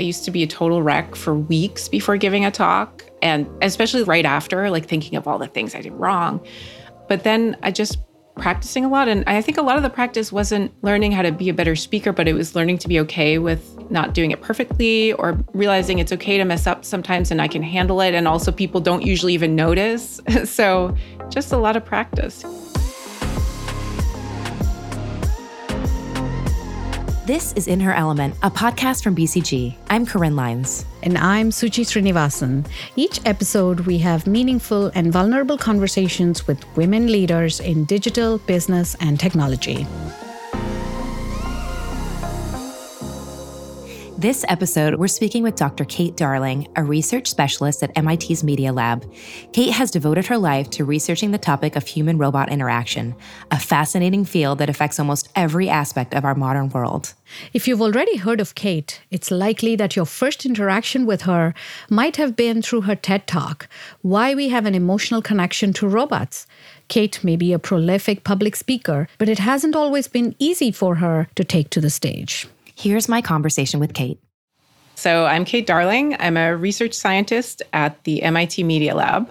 I used to be a total wreck for weeks before giving a talk, and especially right after, like thinking of all the things I did wrong. But then I just practicing a lot. And I think a lot of the practice wasn't learning how to be a better speaker, but it was learning to be okay with not doing it perfectly or realizing it's okay to mess up sometimes and I can handle it. And also, people don't usually even notice. so, just a lot of practice. This is In Her Element, a podcast from BCG. I'm Corin Lines. And I'm Suchi Srinivasan. Each episode, we have meaningful and vulnerable conversations with women leaders in digital, business, and technology. This episode, we're speaking with Dr. Kate Darling, a research specialist at MIT's Media Lab. Kate has devoted her life to researching the topic of human robot interaction, a fascinating field that affects almost every aspect of our modern world. If you've already heard of Kate, it's likely that your first interaction with her might have been through her TED Talk, Why We Have an Emotional Connection to Robots. Kate may be a prolific public speaker, but it hasn't always been easy for her to take to the stage. Here's my conversation with Kate. So, I'm Kate Darling. I'm a research scientist at the MIT Media Lab,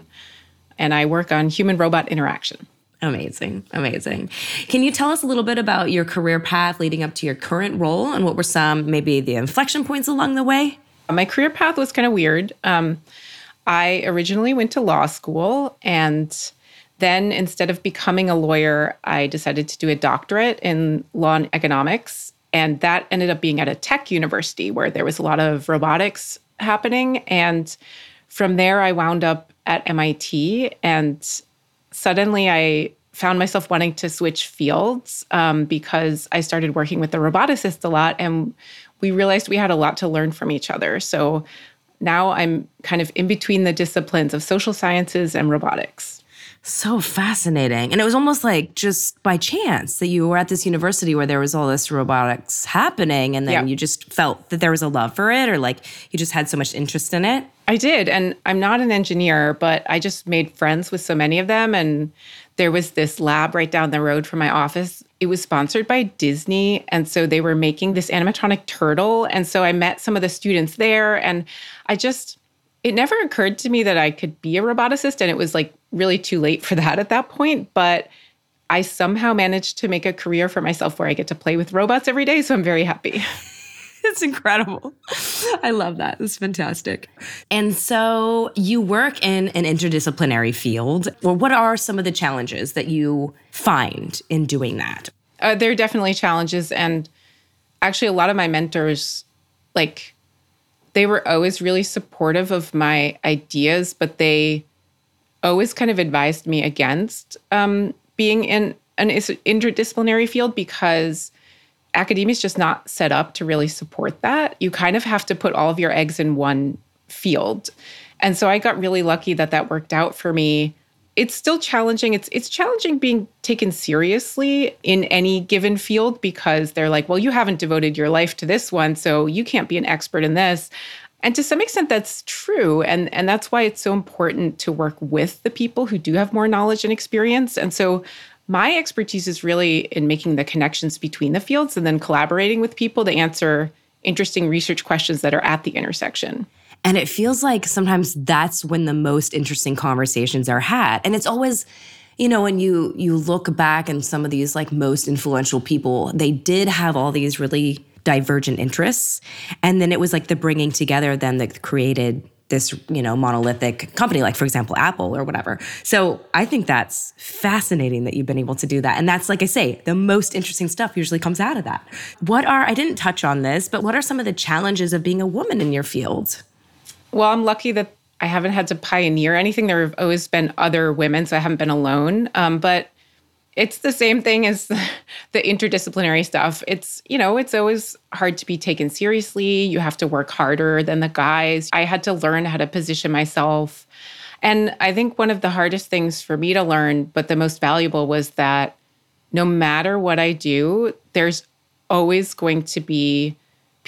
and I work on human robot interaction. Amazing. Amazing. Can you tell us a little bit about your career path leading up to your current role and what were some, maybe the inflection points along the way? My career path was kind of weird. Um, I originally went to law school and then instead of becoming a lawyer, I decided to do a doctorate in law and economics and that ended up being at a tech university where there was a lot of robotics happening. And from there, I wound up at MIT. And suddenly I found myself wanting to switch fields um, because I started working with the roboticist a lot. And we realized we had a lot to learn from each other. So now I'm kind of in between the disciplines of social sciences and robotics. So fascinating. And it was almost like just by chance that you were at this university where there was all this robotics happening and then yeah. you just felt that there was a love for it or like you just had so much interest in it. I did. And I'm not an engineer, but I just made friends with so many of them. And there was this lab right down the road from my office. It was sponsored by Disney. And so they were making this animatronic turtle. And so I met some of the students there. And I just, it never occurred to me that I could be a roboticist. And it was like really too late for that at that point. But I somehow managed to make a career for myself where I get to play with robots every day. So I'm very happy. it's incredible. I love that. It's fantastic. And so you work in an interdisciplinary field. Well, what are some of the challenges that you find in doing that? Uh, there are definitely challenges. And actually, a lot of my mentors, like, they were always really supportive of my ideas, but they always kind of advised me against um, being in an interdisciplinary field because academia is just not set up to really support that. You kind of have to put all of your eggs in one field. And so I got really lucky that that worked out for me. It's still challenging. It's it's challenging being taken seriously in any given field because they're like, "Well, you haven't devoted your life to this one, so you can't be an expert in this." And to some extent, that's true. And, and that's why it's so important to work with the people who do have more knowledge and experience. And so my expertise is really in making the connections between the fields and then collaborating with people to answer interesting research questions that are at the intersection. And it feels like sometimes that's when the most interesting conversations are had. And it's always, you know, when you you look back and some of these like most influential people, they did have all these really divergent interests. And then it was like the bringing together then that created this, you know, monolithic company, like for example, Apple or whatever. So I think that's fascinating that you've been able to do that. And that's, like I say, the most interesting stuff usually comes out of that. What are, I didn't touch on this, but what are some of the challenges of being a woman in your field? Well, I'm lucky that I haven't had to pioneer anything. There have always been other women, so I haven't been alone. Um, but it's the same thing as the interdisciplinary stuff. It's, you know, it's always hard to be taken seriously. You have to work harder than the guys. I had to learn how to position myself. And I think one of the hardest things for me to learn, but the most valuable was that no matter what I do, there's always going to be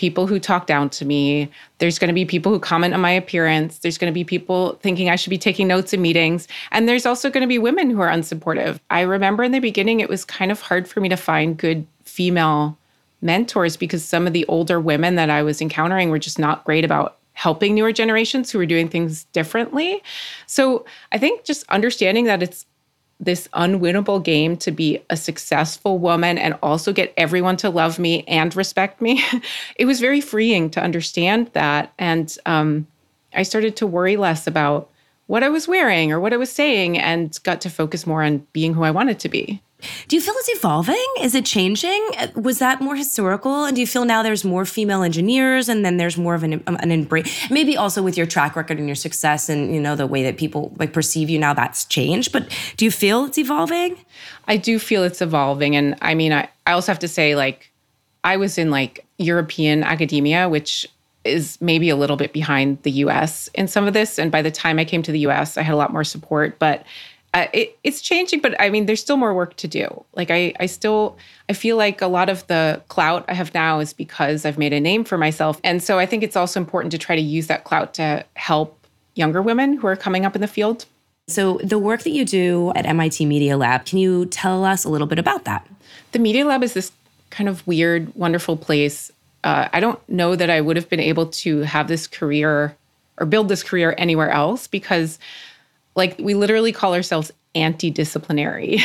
people who talk down to me. There's going to be people who comment on my appearance. There's going to be people thinking I should be taking notes in meetings. And there's also going to be women who are unsupportive. I remember in the beginning, it was kind of hard for me to find good female mentors because some of the older women that I was encountering were just not great about helping newer generations who were doing things differently. So I think just understanding that it's this unwinnable game to be a successful woman and also get everyone to love me and respect me. it was very freeing to understand that. And um, I started to worry less about what I was wearing or what I was saying and got to focus more on being who I wanted to be. Do you feel it's evolving? Is it changing? Was that more historical? And do you feel now there's more female engineers and then there's more of an, um, an embrace? Maybe also with your track record and your success and, you know, the way that people like perceive you now that's changed. But do you feel it's evolving? I do feel it's evolving. And I mean, I, I also have to say, like, I was in like European academia, which is maybe a little bit behind the US in some of this. And by the time I came to the US, I had a lot more support. But uh, it, it's changing, but I mean, there's still more work to do. Like I, I still, I feel like a lot of the clout I have now is because I've made a name for myself, and so I think it's also important to try to use that clout to help younger women who are coming up in the field. So the work that you do at MIT Media Lab, can you tell us a little bit about that? The Media Lab is this kind of weird, wonderful place. Uh, I don't know that I would have been able to have this career or build this career anywhere else because like we literally call ourselves anti-disciplinary.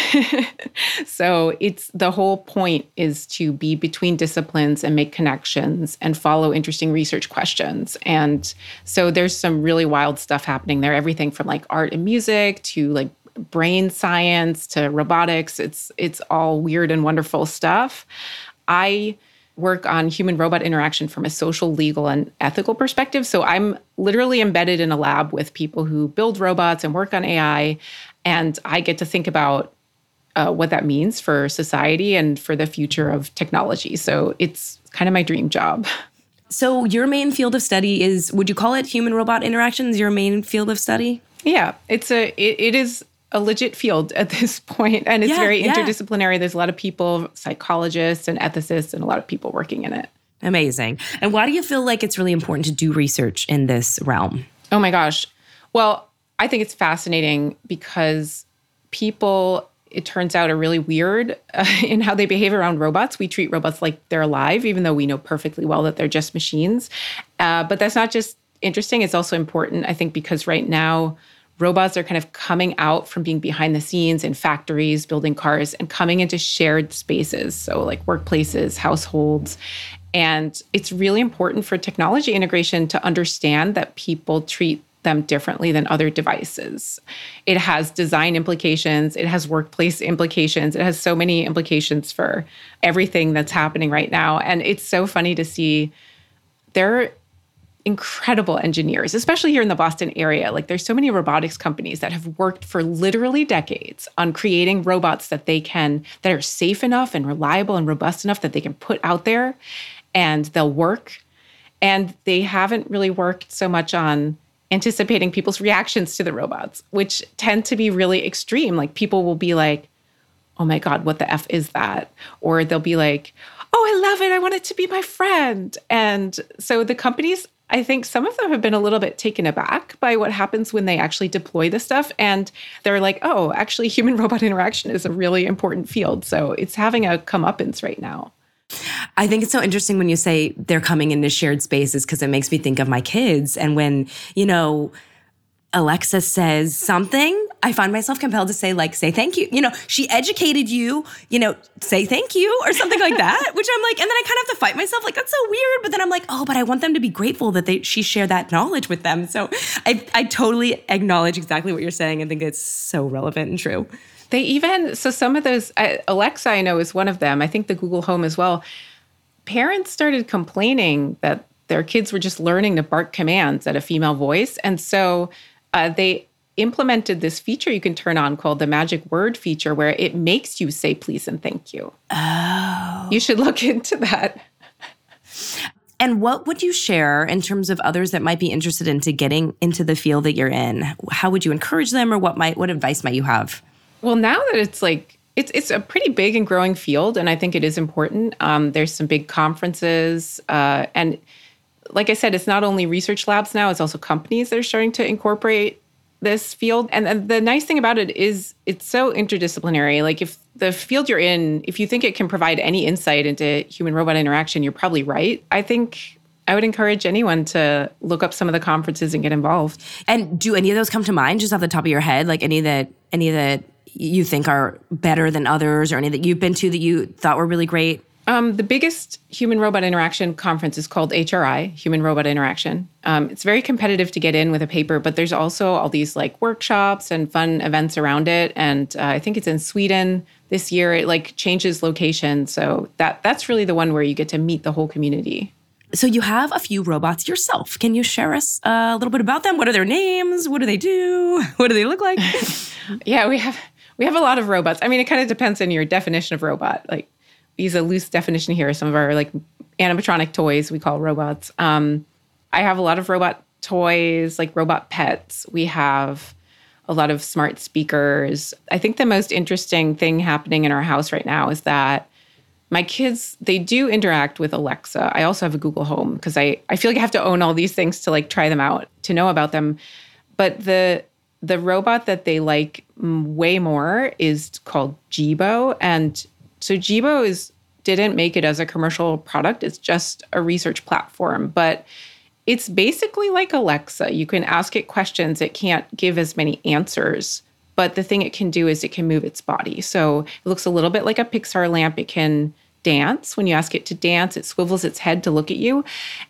so it's the whole point is to be between disciplines and make connections and follow interesting research questions. And so there's some really wild stuff happening there everything from like art and music to like brain science to robotics. It's it's all weird and wonderful stuff. I work on human robot interaction from a social, legal, and ethical perspective. So I'm literally embedded in a lab with people who build robots and work on AI. And I get to think about uh, what that means for society and for the future of technology. So it's kind of my dream job. So your main field of study is would you call it human robot interactions your main field of study? Yeah, it's a it, it is a legit field at this point and it's yeah, very interdisciplinary. Yeah. there's a lot of people psychologists and ethicists and a lot of people working in it. Amazing. And why do you feel like it's really important to do research in this realm? Oh my gosh. Well i think it's fascinating because people it turns out are really weird uh, in how they behave around robots. We treat robots like they're alive even though we know perfectly well that they're just machines. Uh, but that's not just interesting. It's also important i think because right now robots are kind of coming out from being behind the scenes in factories, building cars, and coming into shared spaces. So, like workplaces, households. And it's really important for technology integration to understand that people treat them differently than other devices. It has design implications, it has workplace implications, it has so many implications for everything that's happening right now. And it's so funny to see there incredible engineers, especially here in the Boston area. Like there's so many robotics companies that have worked for literally decades on creating robots that they can that are safe enough and reliable and robust enough that they can put out there and they'll work. And they haven't really worked so much on anticipating people's reactions to the robots, which tend to be really extreme. Like people will be like, "Oh my god, what the f is that?" Or they'll be like, oh, I love it. I want it to be my friend. And so the companies I think some of them have been a little bit taken aback by what happens when they actually deploy the stuff. And they're like, oh, actually, human robot interaction is a really important field. So it's having a comeuppance right now. I think it's so interesting when you say they're coming into shared spaces because it makes me think of my kids. And when, you know, Alexa says something, I find myself compelled to say, like, say thank you. You know, she educated you, you know, say thank you or something like that, which I'm like, and then I kind of have to fight myself, like, that's so weird. But then I'm like, oh, but I want them to be grateful that they she shared that knowledge with them. So I, I totally acknowledge exactly what you're saying and think it's so relevant and true. They even, so some of those, uh, Alexa, I know, is one of them. I think the Google Home as well. Parents started complaining that their kids were just learning to bark commands at a female voice. And so uh, they implemented this feature you can turn on called the magic word feature where it makes you say please and thank you. Oh. You should look into that. And what would you share in terms of others that might be interested into getting into the field that you're in? How would you encourage them or what might what advice might you have? Well, now that it's like it's it's a pretty big and growing field, and I think it is important. Um, there's some big conferences, uh, and like I said, it's not only research labs now; it's also companies that are starting to incorporate this field. And, the nice thing about it is it's so interdisciplinary. Like if the field you're in, if you think it can provide any insight into human robot interaction, you're probably right. I think I would encourage anyone to look up some of the conferences and get involved. And do any of those come to mind just off the top of your head? Like any that any that you think are better than others or any that you've been to that you thought were really great? Um, the biggest human robot interaction conference is called HRI, Human Robot Interaction. Um, it's very competitive to get in with a paper, but there's also all these like workshops and fun events around it. And uh, I think it's in Sweden this year. It like changes location, so that that's really the one where you get to meet the whole community. So you have a few robots yourself. Can you share us uh, a little bit about them? What are their names? What do they do? What do they look like? yeah, we have we have a lot of robots. I mean, it kind of depends on your definition of robot. Like use a loose definition here. Some of our like animatronic toys we call robots. Um, I have a lot of robot toys, like robot pets. We have a lot of smart speakers. I think the most interesting thing happening in our house right now is that my kids they do interact with alexa i also have a google home because i i feel like i have to own all these things to like try them out to know about them but the the robot that they like way more is called jibo and so jibo is didn't make it as a commercial product it's just a research platform but it's basically like alexa you can ask it questions it can't give as many answers but the thing it can do is it can move its body. So it looks a little bit like a Pixar lamp. It can dance. When you ask it to dance, it swivels its head to look at you.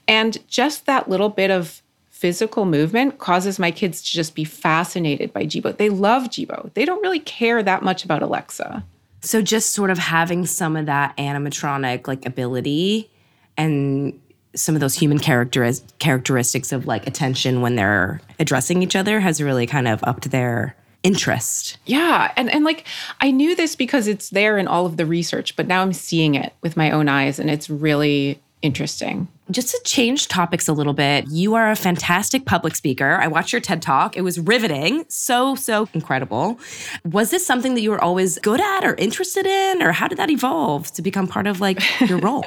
And just that little bit of physical movement causes my kids to just be fascinated by Jibo. They love Jibo. They don't really care that much about Alexa. So just sort of having some of that animatronic like ability and some of those human characteris- characteristics of like attention when they're addressing each other has really kind of upped their interest. Yeah. And and like I knew this because it's there in all of the research, but now I'm seeing it with my own eyes and it's really interesting. Just to change topics a little bit, you are a fantastic public speaker. I watched your TED Talk. It was riveting. So, so incredible. Was this something that you were always good at or interested in? Or how did that evolve to become part of like your role?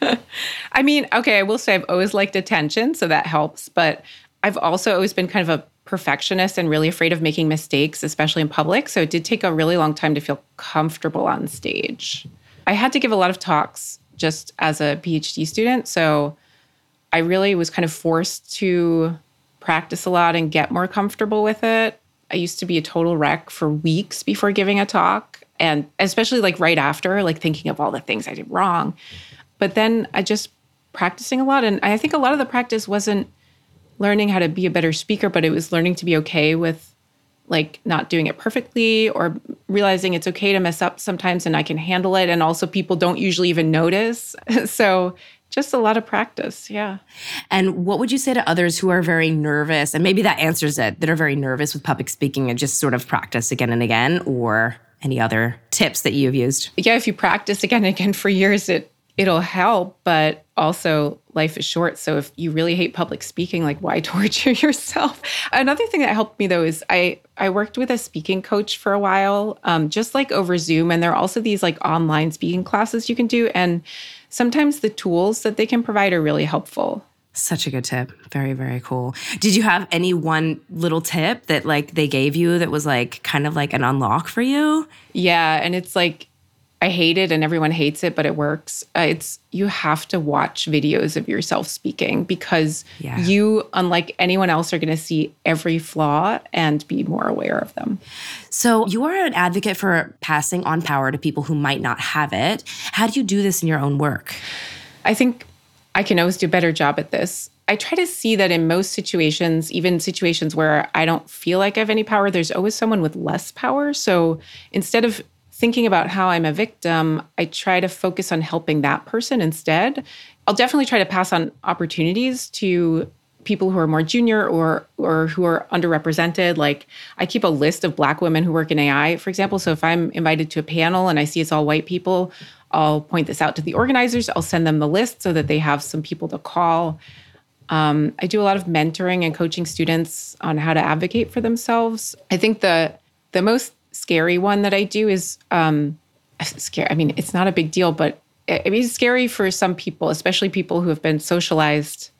I mean, okay, I will say I've always liked attention, so that helps. But I've also always been kind of a perfectionist and really afraid of making mistakes, especially in public. So it did take a really long time to feel comfortable on stage. I had to give a lot of talks just as a PhD student. So I really was kind of forced to practice a lot and get more comfortable with it. I used to be a total wreck for weeks before giving a talk, and especially like right after, like thinking of all the things I did wrong. But then I just practicing a lot. And I think a lot of the practice wasn't learning how to be a better speaker, but it was learning to be okay with like not doing it perfectly or realizing it's okay to mess up sometimes and I can handle it. And also, people don't usually even notice. so, just a lot of practice. Yeah. And what would you say to others who are very nervous? And maybe that answers it that are very nervous with public speaking and just sort of practice again and again, or any other tips that you've used? Yeah, if you practice again and again for years, it it'll help, but also life is short. So if you really hate public speaking, like why torture yourself? Another thing that helped me though is I I worked with a speaking coach for a while, um, just like over Zoom, and there are also these like online speaking classes you can do, and sometimes the tools that they can provide are really helpful. Such a good tip. Very, very cool. Did you have any one little tip that like they gave you that was like kind of like an unlock for you? Yeah. And it's like I hate it and everyone hates it, but it works. Uh, it's you have to watch videos of yourself speaking because yeah. you, unlike anyone else, are going to see every flaw and be more aware of them. So, you are an advocate for passing on power to people who might not have it. How do you do this in your own work? I think I can always do a better job at this. I try to see that in most situations, even situations where I don't feel like I have any power, there's always someone with less power. So instead of thinking about how I'm a victim, I try to focus on helping that person instead. I'll definitely try to pass on opportunities to people who are more junior or or who are underrepresented. Like i keep a list of black women who work in ai for example so if i'm invited to a panel and i see it's all white people i'll point this out to the organizers. I'll send them the list so that they have some people to call. Um, i do a lot of mentoring and coaching students on how to advocate for themselves. I think the the most scary one that I do is um, scary. I mean, it's not a big deal, but it, mean, it's scary for some people, especially people who have been socialized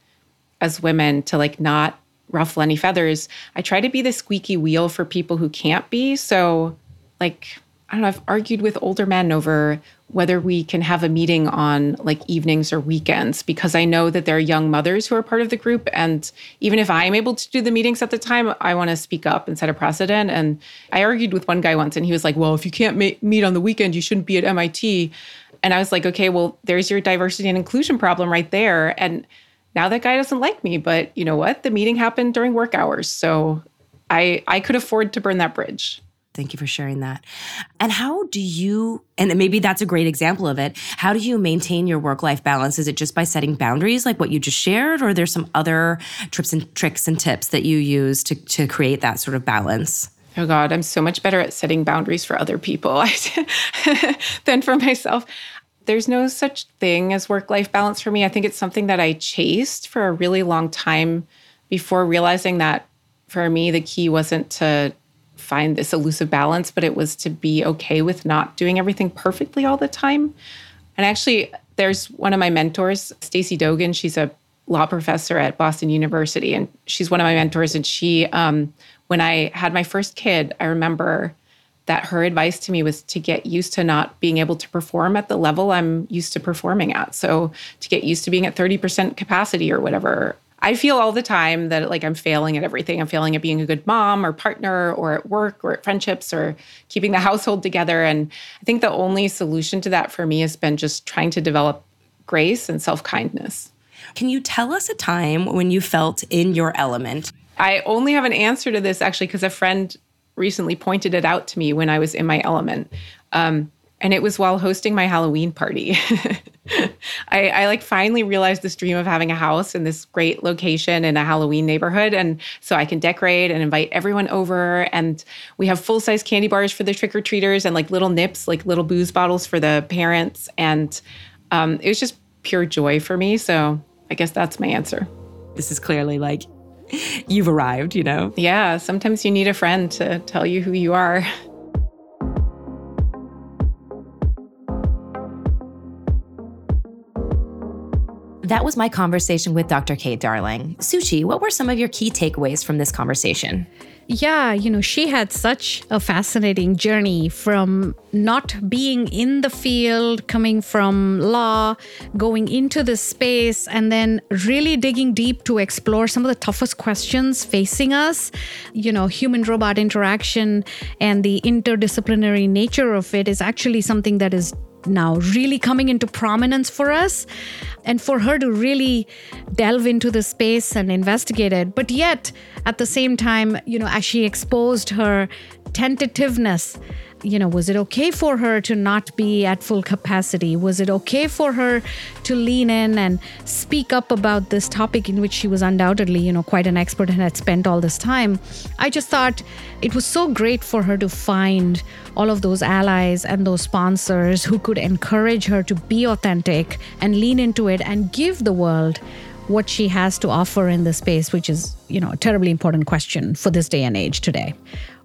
as women to like not ruffle any feathers. I try to be the squeaky wheel for people who can't be. So, like, I don't know, I've argued with older men over whether we can have a meeting on like evenings or weekends because I know that there are young mothers who are part of the group. And even if I'm able to do the meetings at the time, I want to speak up and set a precedent. And I argued with one guy once and he was like, well, if you can't ma- meet on the weekend, you shouldn't be at MIT. And I was like, okay, well, there's your diversity and inclusion problem right there. And now that guy doesn't like me, but you know what? The meeting happened during work hours. So I I could afford to burn that bridge. Thank you for sharing that. And how do you, and maybe that's a great example of it, how do you maintain your work life balance? Is it just by setting boundaries like what you just shared, or there's some other trips and tricks and tips that you use to, to create that sort of balance? Oh God, I'm so much better at setting boundaries for other people than for myself. There's no such thing as work life balance for me. I think it's something that I chased for a really long time before realizing that for me, the key wasn't to find this elusive balance, but it was to be okay with not doing everything perfectly all the time. And actually, there's one of my mentors, Stacey Dogan. She's a law professor at Boston University, and she's one of my mentors. And she, um, when I had my first kid, I remember that her advice to me was to get used to not being able to perform at the level I'm used to performing at. So to get used to being at 30% capacity or whatever I feel all the time that like I'm failing at everything. I'm failing at being a good mom or partner or at work or at friendships or keeping the household together. And I think the only solution to that for me has been just trying to develop grace and self kindness. Can you tell us a time when you felt in your element? I only have an answer to this actually because a friend recently pointed it out to me when I was in my element. Um, and it was while hosting my Halloween party. I, I, like finally realized this dream of having a house in this great location in a Halloween neighborhood. And so I can decorate and invite everyone over. And we have full size candy bars for the trick or treaters and like little nips, like little booze bottles for the parents. And um, it was just pure joy for me. So I guess that's my answer. This is clearly like you've arrived, you know? Yeah. Sometimes you need a friend to tell you who you are. That was my conversation with Dr. Kate Darling. Suchi, what were some of your key takeaways from this conversation? Yeah, you know, she had such a fascinating journey from not being in the field, coming from law, going into this space, and then really digging deep to explore some of the toughest questions facing us. You know, human robot interaction and the interdisciplinary nature of it is actually something that is now really coming into prominence for us and for her to really delve into the space and investigate it. But yet at the same time you know as she exposed her tentativeness you know, was it okay for her to not be at full capacity? Was it okay for her to lean in and speak up about this topic in which she was undoubtedly, you know, quite an expert and had spent all this time? I just thought it was so great for her to find all of those allies and those sponsors who could encourage her to be authentic and lean into it and give the world what she has to offer in this space, which is, you know, a terribly important question for this day and age today.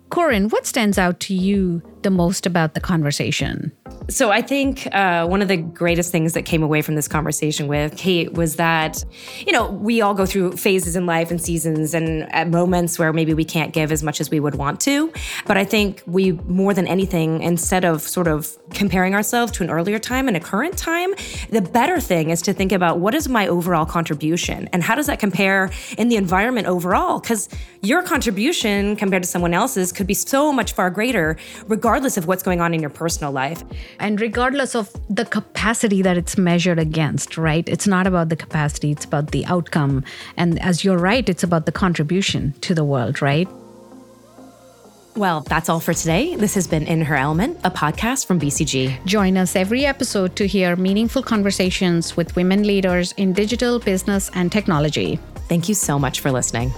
Corin, what stands out to you the most about the conversation? So, I think uh, one of the greatest things that came away from this conversation with Kate was that, you know, we all go through phases in life and seasons and at moments where maybe we can't give as much as we would want to. But I think we, more than anything, instead of sort of comparing ourselves to an earlier time and a current time, the better thing is to think about what is my overall contribution and how does that compare in the environment overall? Because your contribution compared to someone else's could be so much far greater, regardless of what's going on in your personal life. And regardless of the capacity that it's measured against, right? It's not about the capacity, it's about the outcome. And as you're right, it's about the contribution to the world, right? Well, that's all for today. This has been In Her Element, a podcast from BCG. Join us every episode to hear meaningful conversations with women leaders in digital, business, and technology. Thank you so much for listening.